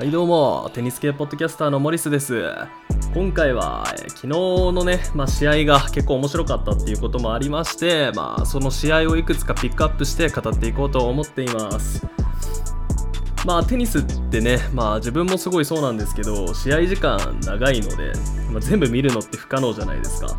はいどうもテニス系ポッドキャスターのモリスです今回は、えー昨日のね、まあ、試合が結構面白かったっていうこともありまして、まあ、その試合をいくつかピックアップして語っていこうと思っていますまあテニスってね、まあ自分もすごいそうなんですけど、試合時間長いので、まあ、全部見るのって不可能じゃないですか。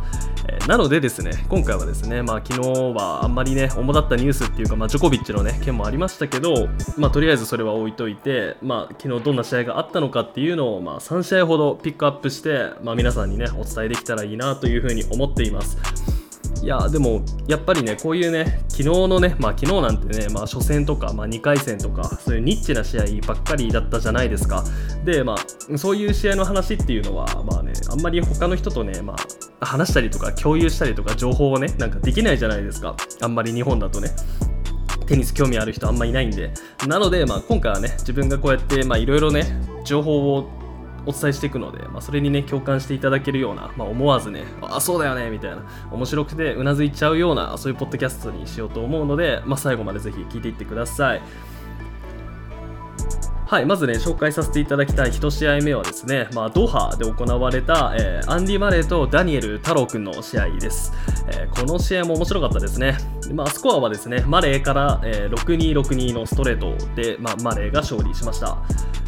なのでですね、今回はですね、まあ昨日はあんまりね、主だったニュースっていうか、まあジョコビッチのね、件もありましたけど、まあとりあえずそれは置いといて、まあ昨日どんな試合があったのかっていうのを、まあ3試合ほどピックアップして、まあ皆さんにね、お伝えできたらいいなというふうに思っています。いやでもやっぱりねこういうね昨日のねまあ昨日なんてねまあ初戦とかまあ2回戦とかそういうニッチな試合ばっかりだったじゃないですか。でまあそういう試合の話っていうのはまあねあんまり他の人とねまあ話したりとか共有したりとか情報をねなんかできないじゃないですか。あんまり日本だとね。テニス興味ある人あんまいないんで。なので、まあ、今回はね自分がこうやってまあいろいろね情報をお伝えしていくので、まあ、それにね共感していただけるような、まあ、思わずねあそうだよねみたいな面白くてうなずいちゃうようなそういうポッドキャストにしようと思うので、まあ、最後までぜひ聞いていってください。はい、まずね、紹介させていただきたい1試合目はですね、まあ、ドハで行われた、えーアンディ・マレーとダニエル太郎君の試合です、えーこの試合も面白かったですね。まあ、スコアはですね、マレーから、えー6-2、6-2のストレートで、まあ、マレーが勝利しました。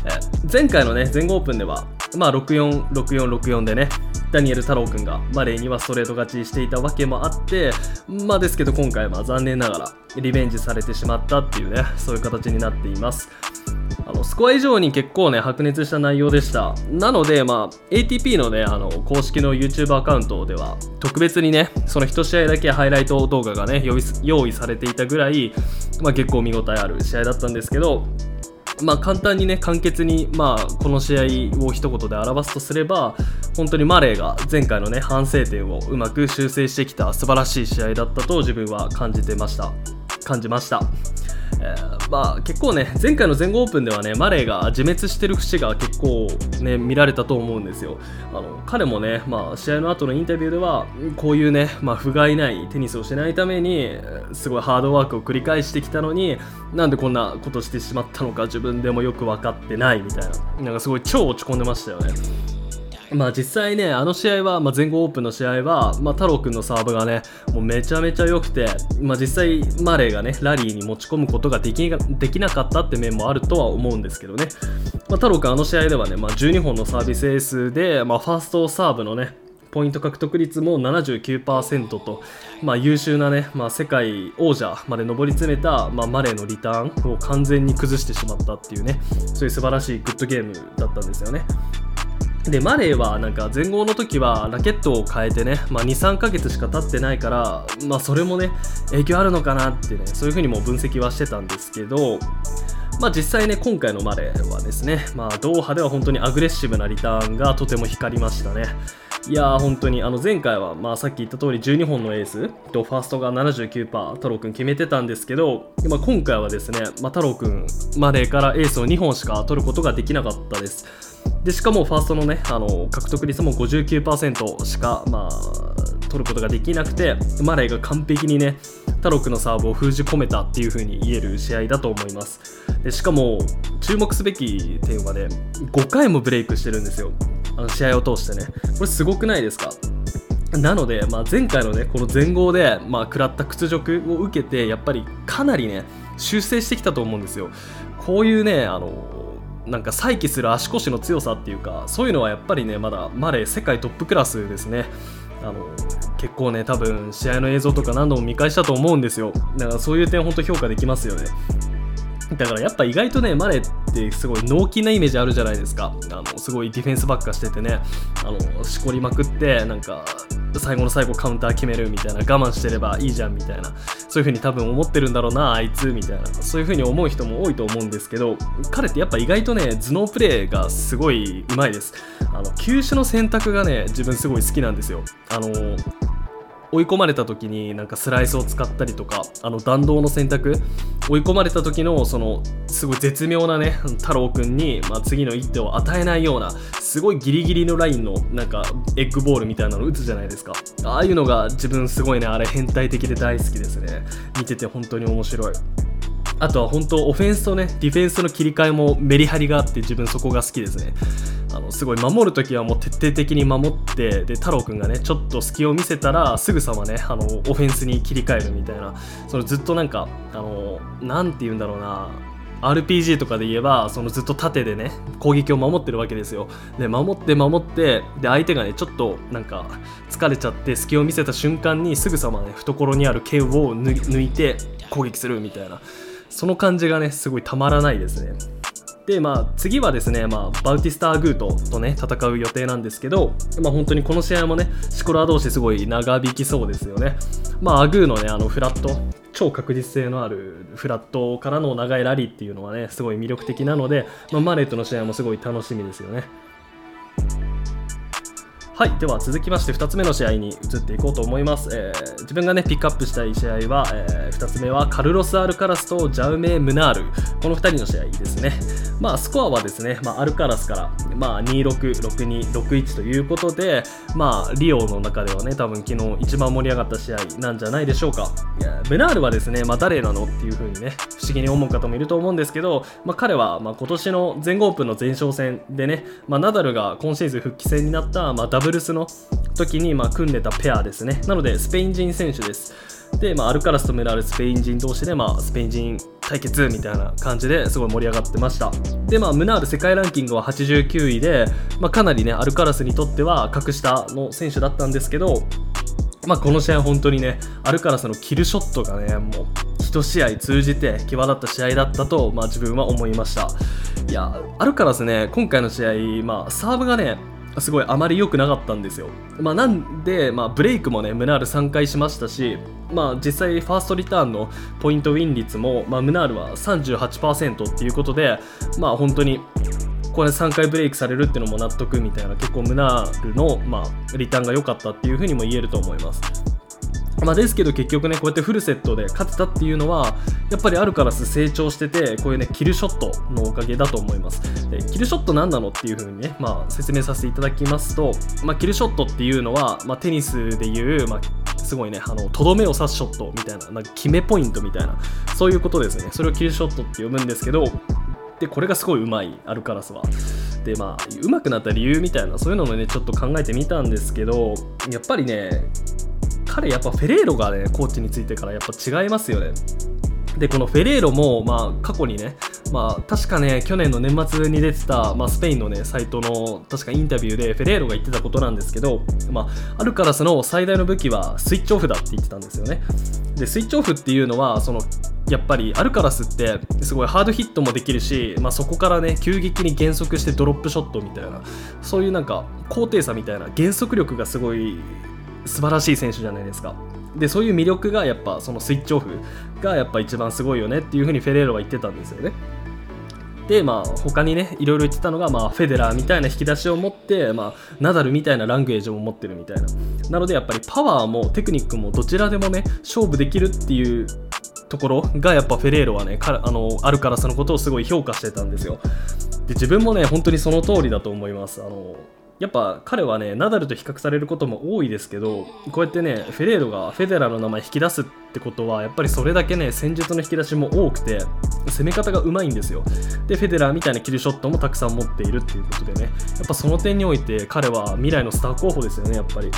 えー前回のね、全豪オープンでは、まあ、6-4、6-4、6-4でね、ダニエル太郎君がマレーにはストレート勝ちしていたわけもあって、まあですけど今回は残念ながらリベンジされてしまったっていうね、そういう形になっています。あのスコア以上に結構ね白熱した内容でした。なのでまあ ATP のねあの公式の YouTube アカウントでは特別にねその1試合だけハイライト動画がね用意されていたぐらい、まあ、結構見応えある試合だったんですけどまあ簡単にね簡潔にまあこの試合を一言で表すとすれば本当にマレーが前回のね反省点をうまく修正してきた素晴らしい試合だったと自分は感じてました。感じました。えーまあ結構ね前回の全豪オープンではねマレーが自滅してる節が結構ね見られたと思うんですよ。あの彼もね、まあ、試合の後のインタビューではこういうね、まあ、不甲斐ないテニスをしないためにすごいハードワークを繰り返してきたのになんでこんなことしてしまったのか自分でもよく分かってないみたいな。なんかすごい超落ち込んでましたよね。まあ実際ね、あの試合は、まあ、全豪オープンの試合は、まあ、太郎くんのサーブがね、もうめちゃめちゃ良くて、まあ、実際、マレーがね、ラリーに持ち込むことができできなかったって面もあるとは思うんですけどね、まあ、太郎くん、あの試合ではね、まあ、12本のサービスエースで、まあ、ファーストサーブのね、ポイント獲得率も79%と、まあ、優秀なね、まあ、世界王者まで上り詰めた、まあ、マレーのリターンを完全に崩してしまったっていうね、そういう素晴らしいグッドゲームだったんですよね。でマレーはなんか全豪の時はラケットを変えてね、まあ、23ヶ月しか経ってないから、まあ、それもね影響あるのかなってねそういう風にも分析はしてたんですけど、まあ、実際ね今回のマレーはですね、まあ、ドーハでは本当にアグレッシブなリターンがとても光りましたね。いやー本当にあの前回は、まあ、さっき言った通り12本のエースとファーストが79%太郎くん決めてたんですけど、今回はですね、まあ、太郎くんマレーからエースを2本しか取ることができなかったです。でしかもファーストのねあの獲得率も59%しか、まあ、取ることができなくてマレーが完璧にね太郎くんのサーブを封じ込めたっていう風に言える試合だと思います。でしかも注目すべき点はね5回もブレイクしてるんですよ。あの試合を通してね。これすごくないですか？なので、まあ、前回のねこの全豪で、まあ、食らった屈辱を受けてやっぱりかなりね修正してきたと思うんですよ。こういうねあのなんか再起する足腰の強さっていうかそういうのはやっぱりねまだマレー世界トップクラスですね。あの結構ね多分試合の映像とか何度も見返したと思うんですよ。だからそういう点本当評価できますよね。だからやっぱ意外とねマレーってすごい脳筋なイメージあるじゃないですか。あのすごいディフェンスばっかしててね。あのしこりまくってなんか最後の最後カウンター決めるみたいな。我慢してればいいじゃんみたいな。そういう風に多分思ってるんだろうなあいつみたいな。そういう風に思う人も多いと思うんですけど彼ってやっぱ意外とね頭脳プレーがすごい上手いです。あの球種の選択がね自分すごい好きなんですよ。あの追い込まれた時になんかスライスを使ったりとかあの弾道の選択追い込まれた時のそのすごい絶妙なね太郎くんに、まあ、次の一手を与えないようなすごいギリギリのラインのなんかエッグボールみたいなの打つじゃないですか。ああいうのが自分すごいねあれ変態的で大好きですね。見てて本当に面白い。あとは本当オフェンスとねディフェンスの切り替えもメリハリがあって自分そこが好きですね。あのすごい守るときはもう徹底的に守ってで太郎くんがねちょっと隙を見せたらすぐさまねあのオフェンスに切り替えるみたいな。そのずっとなんかあのなんて言うんだろうな RPG とかで言えばそのずっと縦でね攻撃を守ってるわけですよ。で守って守ってで相手がねちょっとなんか疲れちゃって隙を見せた瞬間にすぐさまね懐にある剣を抜いて攻撃するみたいな。その感じがねすごいたまらないですね。でまあ次はですね、まあ、バウティスター・グートとね戦う予定なんですけど、まあ、本当にこの試合もねシコラー同士すごい長引きそうですよね。まあアグーのねあのフラット超確実性のあるフラットからの長いラリーっていうのはねすごい魅力的なので、まあ、マネットの試合もすごい楽しみですよね。はい、では続きまして2つ目の試合に移っていこうと思います。えー、自分がね、ピックアップしたい試合は、えー、2つ目はカルロス・アルカラスとジャウメ・ムナール、この2人の試合ですね。まあ、スコアはですね、まあ、アルカラスから、まあ、26、62、61ということで、まあ、リオの中ではね、多分昨日一番盛り上がった試合なんじゃないでしょうか。ムナールはですね、まあ、誰なのっていう風にね、不思議に思う方もいると思うんですけど、まあ、彼は、まあ、今年の全豪オープンの前哨戦でね、まあ、ナダルが今シーズン復帰戦になった、まあ、ダブルスの時にま組んでたペアですね。なので、スペイン人選手です。で、まあ、アルカラスとメラルスペイン人同士で、まあ、スペイン人対決みたいな感じですごい盛り上がってました。で、まあ、ムナール世界ランキングは89位で、まあ、かなりね、アルカラスにとっては格下の選手だったんですけど、まあ、この試合本当にね、アルカラスのキルショットがね、もう1試合通じて際立った試合だったと、まあ、自分は思いました。いや、アルカラスね、今回の試合、まあ、サーブがね、すごいあまり良くなかったんですよ。まあ、なんで、まあ、ブレイクもね、ムナール3回しましたし、まあ、実際ファーストリターンのポイントウィン率も、まあ、ムナールは38%っていうことで、まあ、本当にこれ3回ブレイクされるっていうのも納得みたいな結構ムナールの、まあ、リターンが良かったっていうふうにも言えると思います。まあ、ですけど結局ねこうやってフルセットで勝てたっていうのはやっぱりアルカラス成長しててこういうねキルショットのおかげだと思います。でキルショット何なのっていう風にね、まあ、説明させていただきますと、まあ、キルショットっていうのは、まあ、テニスでいう、まあ、すごいねあのとどめを刺すショットみたいななんか決めポイントみたいなそういうことですね。それをキルショットって呼ぶんですけどでこれがすごいうまいアルカラスは。でまあ上手くなった理由みたいなそういうのもねちょっと考えてみたんですけどやっぱりね彼やっぱフェレーロがねコーチについてからやっぱ違いますよね。でこのフェレーロも、まあ、過去にね、まあ、確かね去年の年末に出てた、まあ、スペインのねサイトの確かインタビューでフェレーロが言ってたことなんですけど、まあ、アルカラスの最大の武器はスイッチオフだって言ってたんですよね。でスイッチオフっていうのはそのやっぱりアルカラスってすごいハードヒットもできるし、まあ、そこからね急激に減速してドロップショットみたいなそういうなんか高低差みたいな減速力がすごい素晴らしい選手じゃないですか。でそういう魅力がやっぱそのスイッチオフがやっぱ一番すごいよねっていうふうにフェレーロは言ってたんですよね。でまあ他にねいろいろ言ってたのが、まあ、フェデラーみたいな引き出しを持って、まあ、ナダルみたいなラングエージを持ってるみたいななのでやっぱりパワーもテクニックもどちらでもね勝負できるっていうところがやっぱフェレーロはねあのあるからそのことをすごい評価してたんですよで自分もね本当にその通りだと思いますあのやっぱ彼はねナダルと比較されることも多いですけどこうやってねフェレーロがフェデラーの名前引き出すってことはやっぱりそれだけね戦術の引き出しも多くて攻め方がうまいんですよ。でフェデラーみたいなキルショットもたくさん持っているっていうことでねやっぱその点において彼は未来のスター候補ですよねやっぱり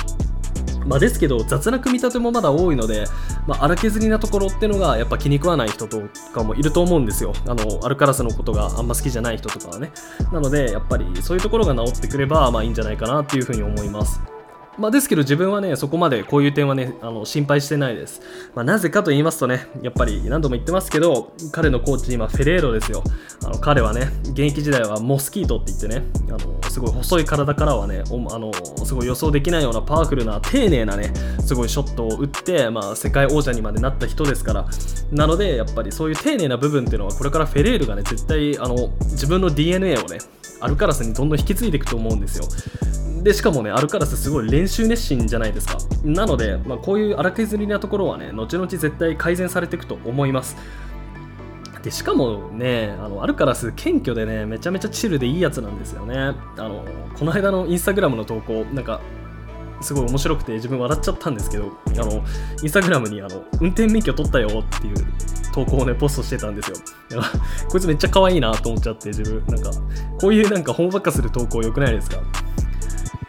まあ、ですけど雑な組み立てもまだ多いので、まあ、荒削りなところっていうのがやっぱ気に食わない人とかもいると思うんですよ。あのアルカラスのことがあんま好きじゃない人とかはね。なのでやっぱりそういうところが治ってくればまあいいんじゃないかなっていうふうに思います。まあ、ですけど自分はね、そこまでこういう点はね、あの心配してないです。まあ、なぜかと言いますとね、やっぱり何度も言ってますけど、彼のコーチ、今、フェレーロですよ。あの彼はね、現役時代はモスキートって言ってね、あのすごい細い体からはね、あのすごい予想できないようなパワフルな、丁寧なね、すごいショットを打って、まあ、世界王者にまでなった人ですから、なので、やっぱりそういう丁寧な部分っていうのは、これからフェレールがね、絶対あの自分の DNA をね、アルカラスにどんどん引き継いでいくと思うんですよ。でしかもねアルカラスすごい練習熱心じゃないですか。なので、まあ、こういう荒削りなところはね後々絶対改善されていくと思います。でしかもねあのアルカラス謙虚でねめちゃめちゃチルでいいやつなんですよね。あのこの間のインスタグラムの投稿なんかすごい面白くて自分笑っちゃったんですけどあのインスタグラムにあの運転免許取ったよっていう投稿をねポストしてたんですよ。こいつめっちゃ可愛いなと思っちゃって自分。なんかこういうなんかほんわかする投稿良くないですか？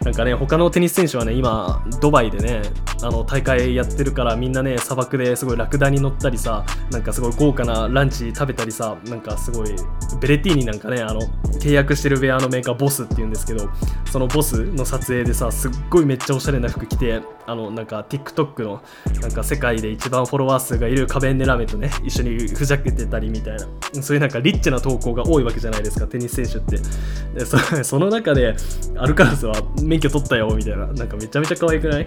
なんかね、他のテニス選手はね、今、ドバイでね、あの大会やってるから、みんなね、砂漠ですごいラクダに乗ったりさ、なんかすごい豪華なランチ食べたりさ、なんかすごい、ベレティーニなんかね、あの契約してるウェアのメーカー、ボスっていうんですけど、そのボスの撮影でさ、すっごいめっちゃおしゃれな服着て、あのなんか TikTok のなんか世界で一番フォロワー数がいるカベンネラメとね、一緒にふざけてたりみたいな、そういうなんかリッチな投稿が多いわけじゃないですか、テニス選手って。でその中で、アルカラスは免許取ったよみたいな、なんかめちゃめちゃ可愛くない？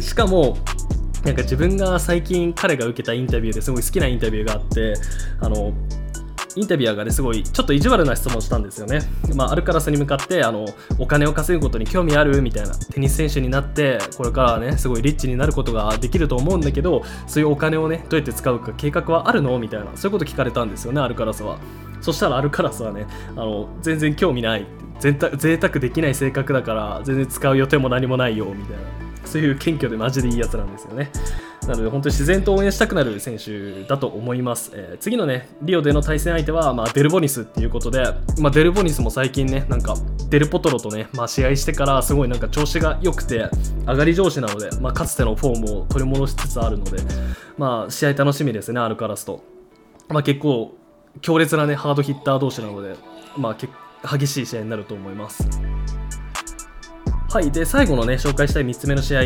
しかも、なんか自分が最近彼が受けたインタビューですごい好きなインタビューがあってあのインタビュアーがねすごいちょっと意地悪な質問したんですよね、まあ、アルカラスに向かってあのお金を稼ぐことに興味あるみたいなテニス選手になってこれからはねすごいリッチになることができると思うんだけどそういうお金をねどうやって使うか計画はあるのみたいなそういうこと聞かれたんですよねアルカラスは。そしたらアルカラスはねあの全然興味ない贅沢できない性格だから全然使う予定も何もないよみたいな。そういう謙虚でマジでいいやつなんですよねなので本当に自然と応援したくなる選手だと思います。えー、次のね、リオでの対戦相手は、まあ、デルボニスっていうことで、まあ、デルボニスも最近ね、なんかデルポトロとね、まあ、試合してからすごいなんか調子が良くて、上がり調子なので、まあ、かつてのフォームを取り戻しつつあるので、まあ、試合楽しみですね、アルカラスと。まあ、結構強烈なね、ハードヒッター同士なので、まあ、激しい試合になると思います。はい、で最後のね紹介したい3つ目の試合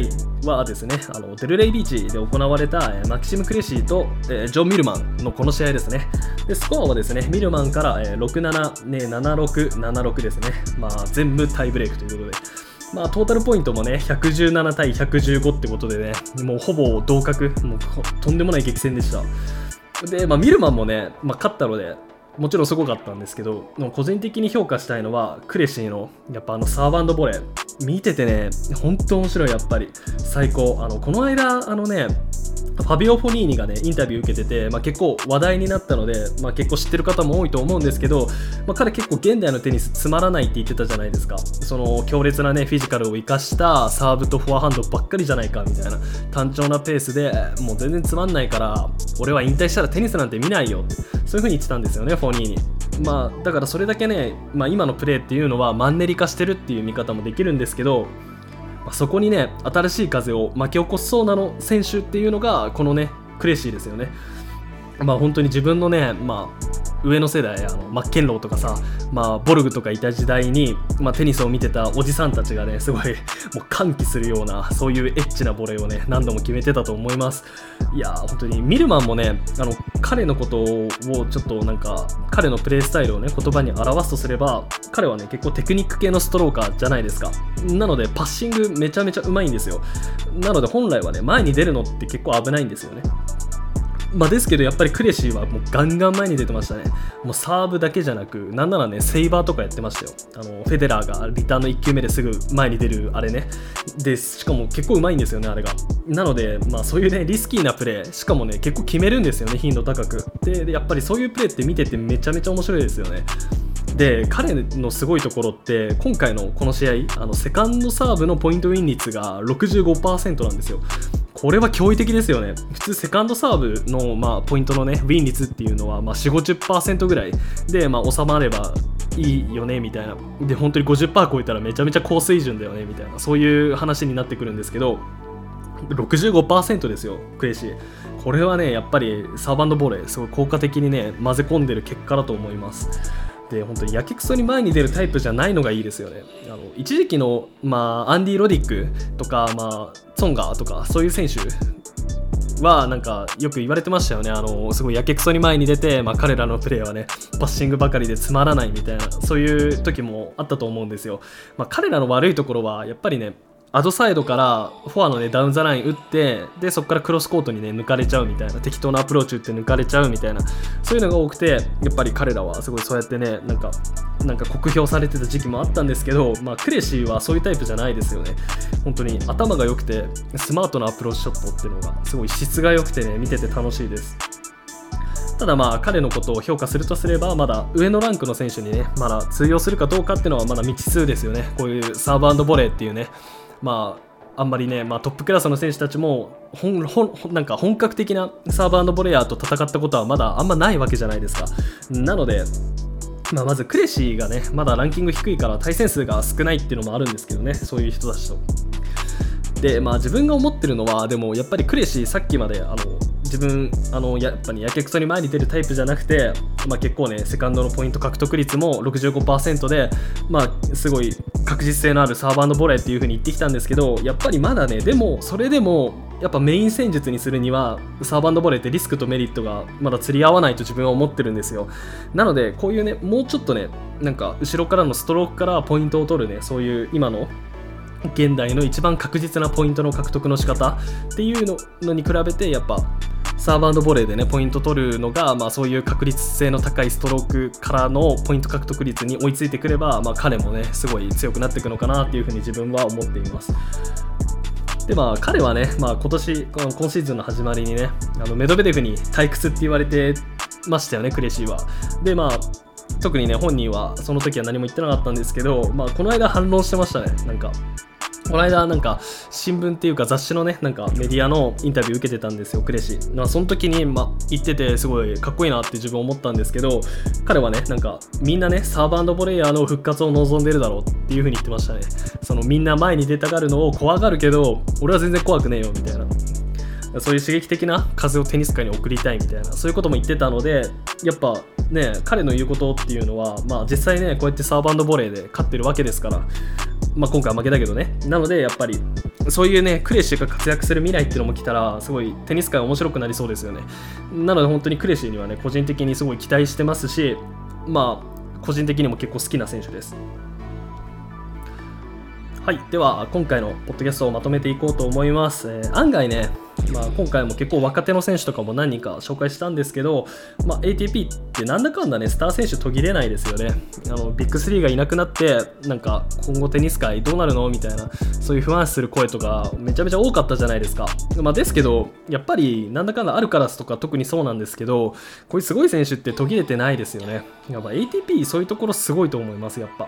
はですねあのデルレイビーチで行われた、えマキシム・クレシーと、えジョン・ミルマンのこの試合ですね。でスコアはですねミルマンから、え67、ね、76、76ですね、まあ、全部タイブレークということで。まあ、トータルポイントもね117対115ってことでねもうほぼ同格。もうとんでもない激戦でした。で、まあ、ミルマンもね、まあ、勝ったのでもちろんすごかったんですけど個人的に評価したいのはクレシーのやっぱあのサーバンドボレー。見ててね本当面白いやっぱり。最高。あのこの間あのねファビオ・フォニーニがねインタビュー受けてて、まあ、結構話題になったので、まあ、結構知ってる方も多いと思うんですけど、まあ、彼結構現代のテニスつまらないって言ってたじゃないですか。その強烈なねフィジカルを生かしたサーブとフォアハンドばっかりじゃないかみたいな単調なペースでもう全然つまんないから俺は引退したらテニスなんて見ないよってそういう風に言ってたんですよねフォニーニ。まあだからそれだけね、まあ、今のプレーっていうのはマンネリ化してるっていう見方もできるんですけどまあ、そこにね新しい風を巻き起こしそうなの選手っていうのがこのねクレイシーですよね。まあ本当に自分のね、まあ、上の世代あのマッケンローとかさ、まあ、ボルグとかいた時代に、まあ、テニスを見てたおじさんたちがねすごいもう歓喜するようなそういうエッチなボレーをね何度も決めてたと思います。いや本当にミルマンもねあの彼のことをちょっとなんか彼のプレースタイルをね言葉に表すとすれば彼はね結構テクニック系のストローカーじゃないですか。なのでパッシングめちゃめちゃうまいんですよ。なので本来はね前に出るのって結構危ないんですよね。まあ、ですけどやっぱりクレシーはもうガンガン前に出てましたね。もうサーブだけじゃなく、なんならね、セイバーとかやってましたよ。あのフェデラーがリターンの1球目ですぐ前に出るあれね。で、しかも結構うまいんですよね、あれが。なので、まあそういうね、リスキーなプレー、しかもね、結構決めるんですよね、頻度高く。で、やっぱりそういうプレーって見ててめちゃめちゃ面白いですよね。で彼のすごいところって今回のこの試合あのセカンドサーブのポイントウィン率が65%なんですよこれは驚異的ですよね。普通、セカンドサーブの、まあ、ポイントのね、ウィン率っていうのは、まあ、4、50%ぐらいで、まあ、収まればいいよね、みたいな。で、本当に50%超えたらめちゃめちゃ高水準だよね、みたいな。そういう話になってくるんですけど、65%ですよ、クレイシー。これはね、やっぱりサーバンドボレー、すごい効果的にね、混ぜ込んでる結果だと思います。で本当にやけくそに前に出るタイプじゃないのがいいですよね。あの一時期の、まあ、アンディ・ロディックとか、まあ、ツォンガーとかそういう選手はなんかよく言われてましたよね。あのすごいやけくそに前に出て、まあ、彼らのプレーはねパッシングばかりでつまらないみたいなそういう時もあったと思うんですよ。まあ、彼らの悪いところはやっぱりねアドサイドからフォアのねダウンザライン打ってでそこからクロスコートにね抜かれちゃうみたいな適当なアプローチ打って抜かれちゃうみたいなそういうのが多くてやっぱり彼らはすごいそうやってねなんかなんか酷評されてた時期もあったんですけど、まあ、クレシーはそういうタイプじゃないですよね。本当に頭が良くてスマートなアプローチショットっていうのがすごい質が良くてね見てて楽しいです。ただまあ彼のことを評価するとすればまだ上のランクの選手にねまだ通用するかどうかっていうのはまだ未知数ですよね。こういうサーブボレーっていうね。まああんまりね、まあ、トップクラスの選手たちも本本なんか本格的なサーバーボレーヤーと戦ったことはまだあんまないわけじゃないですか。なのでまあ、まずクレシーがねまだランキング低いから対戦数が少ないっていうのもあるんですけどねそういう人たちと。でまあ自分が思ってるのはでもやっぱりクレシーさっきまであの自分あのやっぱりやけくそに前に出るタイプじゃなくて、まあ、結構ねセカンドのポイント獲得率も65%で、まあ、すごい確実性のあるサーバーボレーっていう風に言ってきたんですけどやっぱりまだねでもそれでもやっぱメイン戦術にするにはサーバーボレーってリスクとメリットがまだ釣り合わないと自分は思ってるんですよ。なのでこういうねもうちょっとねなんか後ろからのストロークからポイントを取るねそういう今の現代の一番確実なポイントの獲得の仕方っていうのに比べてやっぱサーバーボレーでねポイント取るのが、まあ、そういう確率性の高いストロークからのポイント獲得率に追いついてくれば、まあ、彼もねすごい強くなっていくのかなっていうふうに自分は思っています。でまあ彼はね、まあ、今年この今シーズンの始まりにねあのメドベデフに退屈って言われてましたよねクレシーは。でまあ特にね本人はその時は何も言ってなかったんですけど、まあ、この間反論してましたねなんかこの間なんか新聞っていうか雑誌のねなんかメディアのインタビュー受けてたんですよクレシ。まあその時にまあ言っててすごいかっこいいなって自分思ったんですけど彼はねなんかみんなねサーバーボレイヤーの復活を望んでるだろうっていう風に言ってましたね。そのみんな前に出たがるのを怖がるけど俺は全然怖くねえよみたいな。そういう刺激的な風をテニス界に送りたいみたいな。そういうことも言ってたのでやっぱね彼の言うことっていうのはまあ実際ねこうやってサーバーボレーで勝ってるわけですからまあ、今回は負けたけどね。なのでやっぱりそういうねクレシーが活躍する未来っていうのも来たらすごいテニス界面白くなりそうですよね。なので本当にクレシーにはね個人的にすごい期待してますしまあ個人的にも結構好きな選手です。はいでは今回のポッドキャストをまとめていこうと思います、えー、案外ねまあ、今回も結構若手の選手とかも何人か紹介したんですけど、まあ、ATP ってなんだかんだねスター選手途切れないですよね。あのビッグ3がいなくなってなんか今後テニス界どうなるのみたいなそういう不安視する声とかめちゃめちゃ多かったじゃないですか、まあ、ですけどやっぱりなんだかんだあるカラスとか特にそうなんですけどこういうすごい選手って途切れてないですよね。やっぱ ATP そういうところすごいと思いますやっぱ。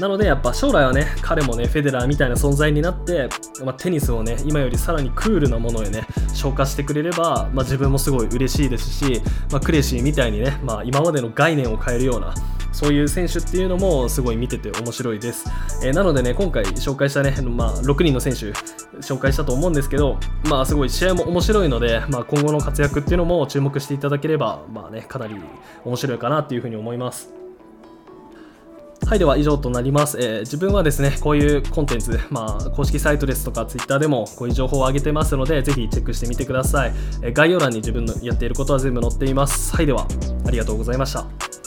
なのでやっぱ将来はね彼もねフェデラーみたいな存在になって、まあ、テニスをね今よりさらにクールなものへね消化してくれれば、まあ、自分もすごい嬉しいですし、まあ、クレシーみたいにね、まあ、今までの概念を変えるようなそういう選手っていうのもすごい見てて面白いです。えー、なのでね、今回紹介したね、まあ、6人の選手紹介したと思うんですけど、まあ、すごい試合も面白いので、まあ、今後の活躍っていうのも注目していただければ、まあね、かなり面白いかなっていうふうに思います。はい、では以上となります。えー、自分はですね、こういうコンテンツ、まあ、公式サイトですとか、Twitter でもこういう情報を上げてますので、ぜひチェックしてみてください。えー、概要欄に自分のやっていることは全部載っています。はい、では、ありがとうございました。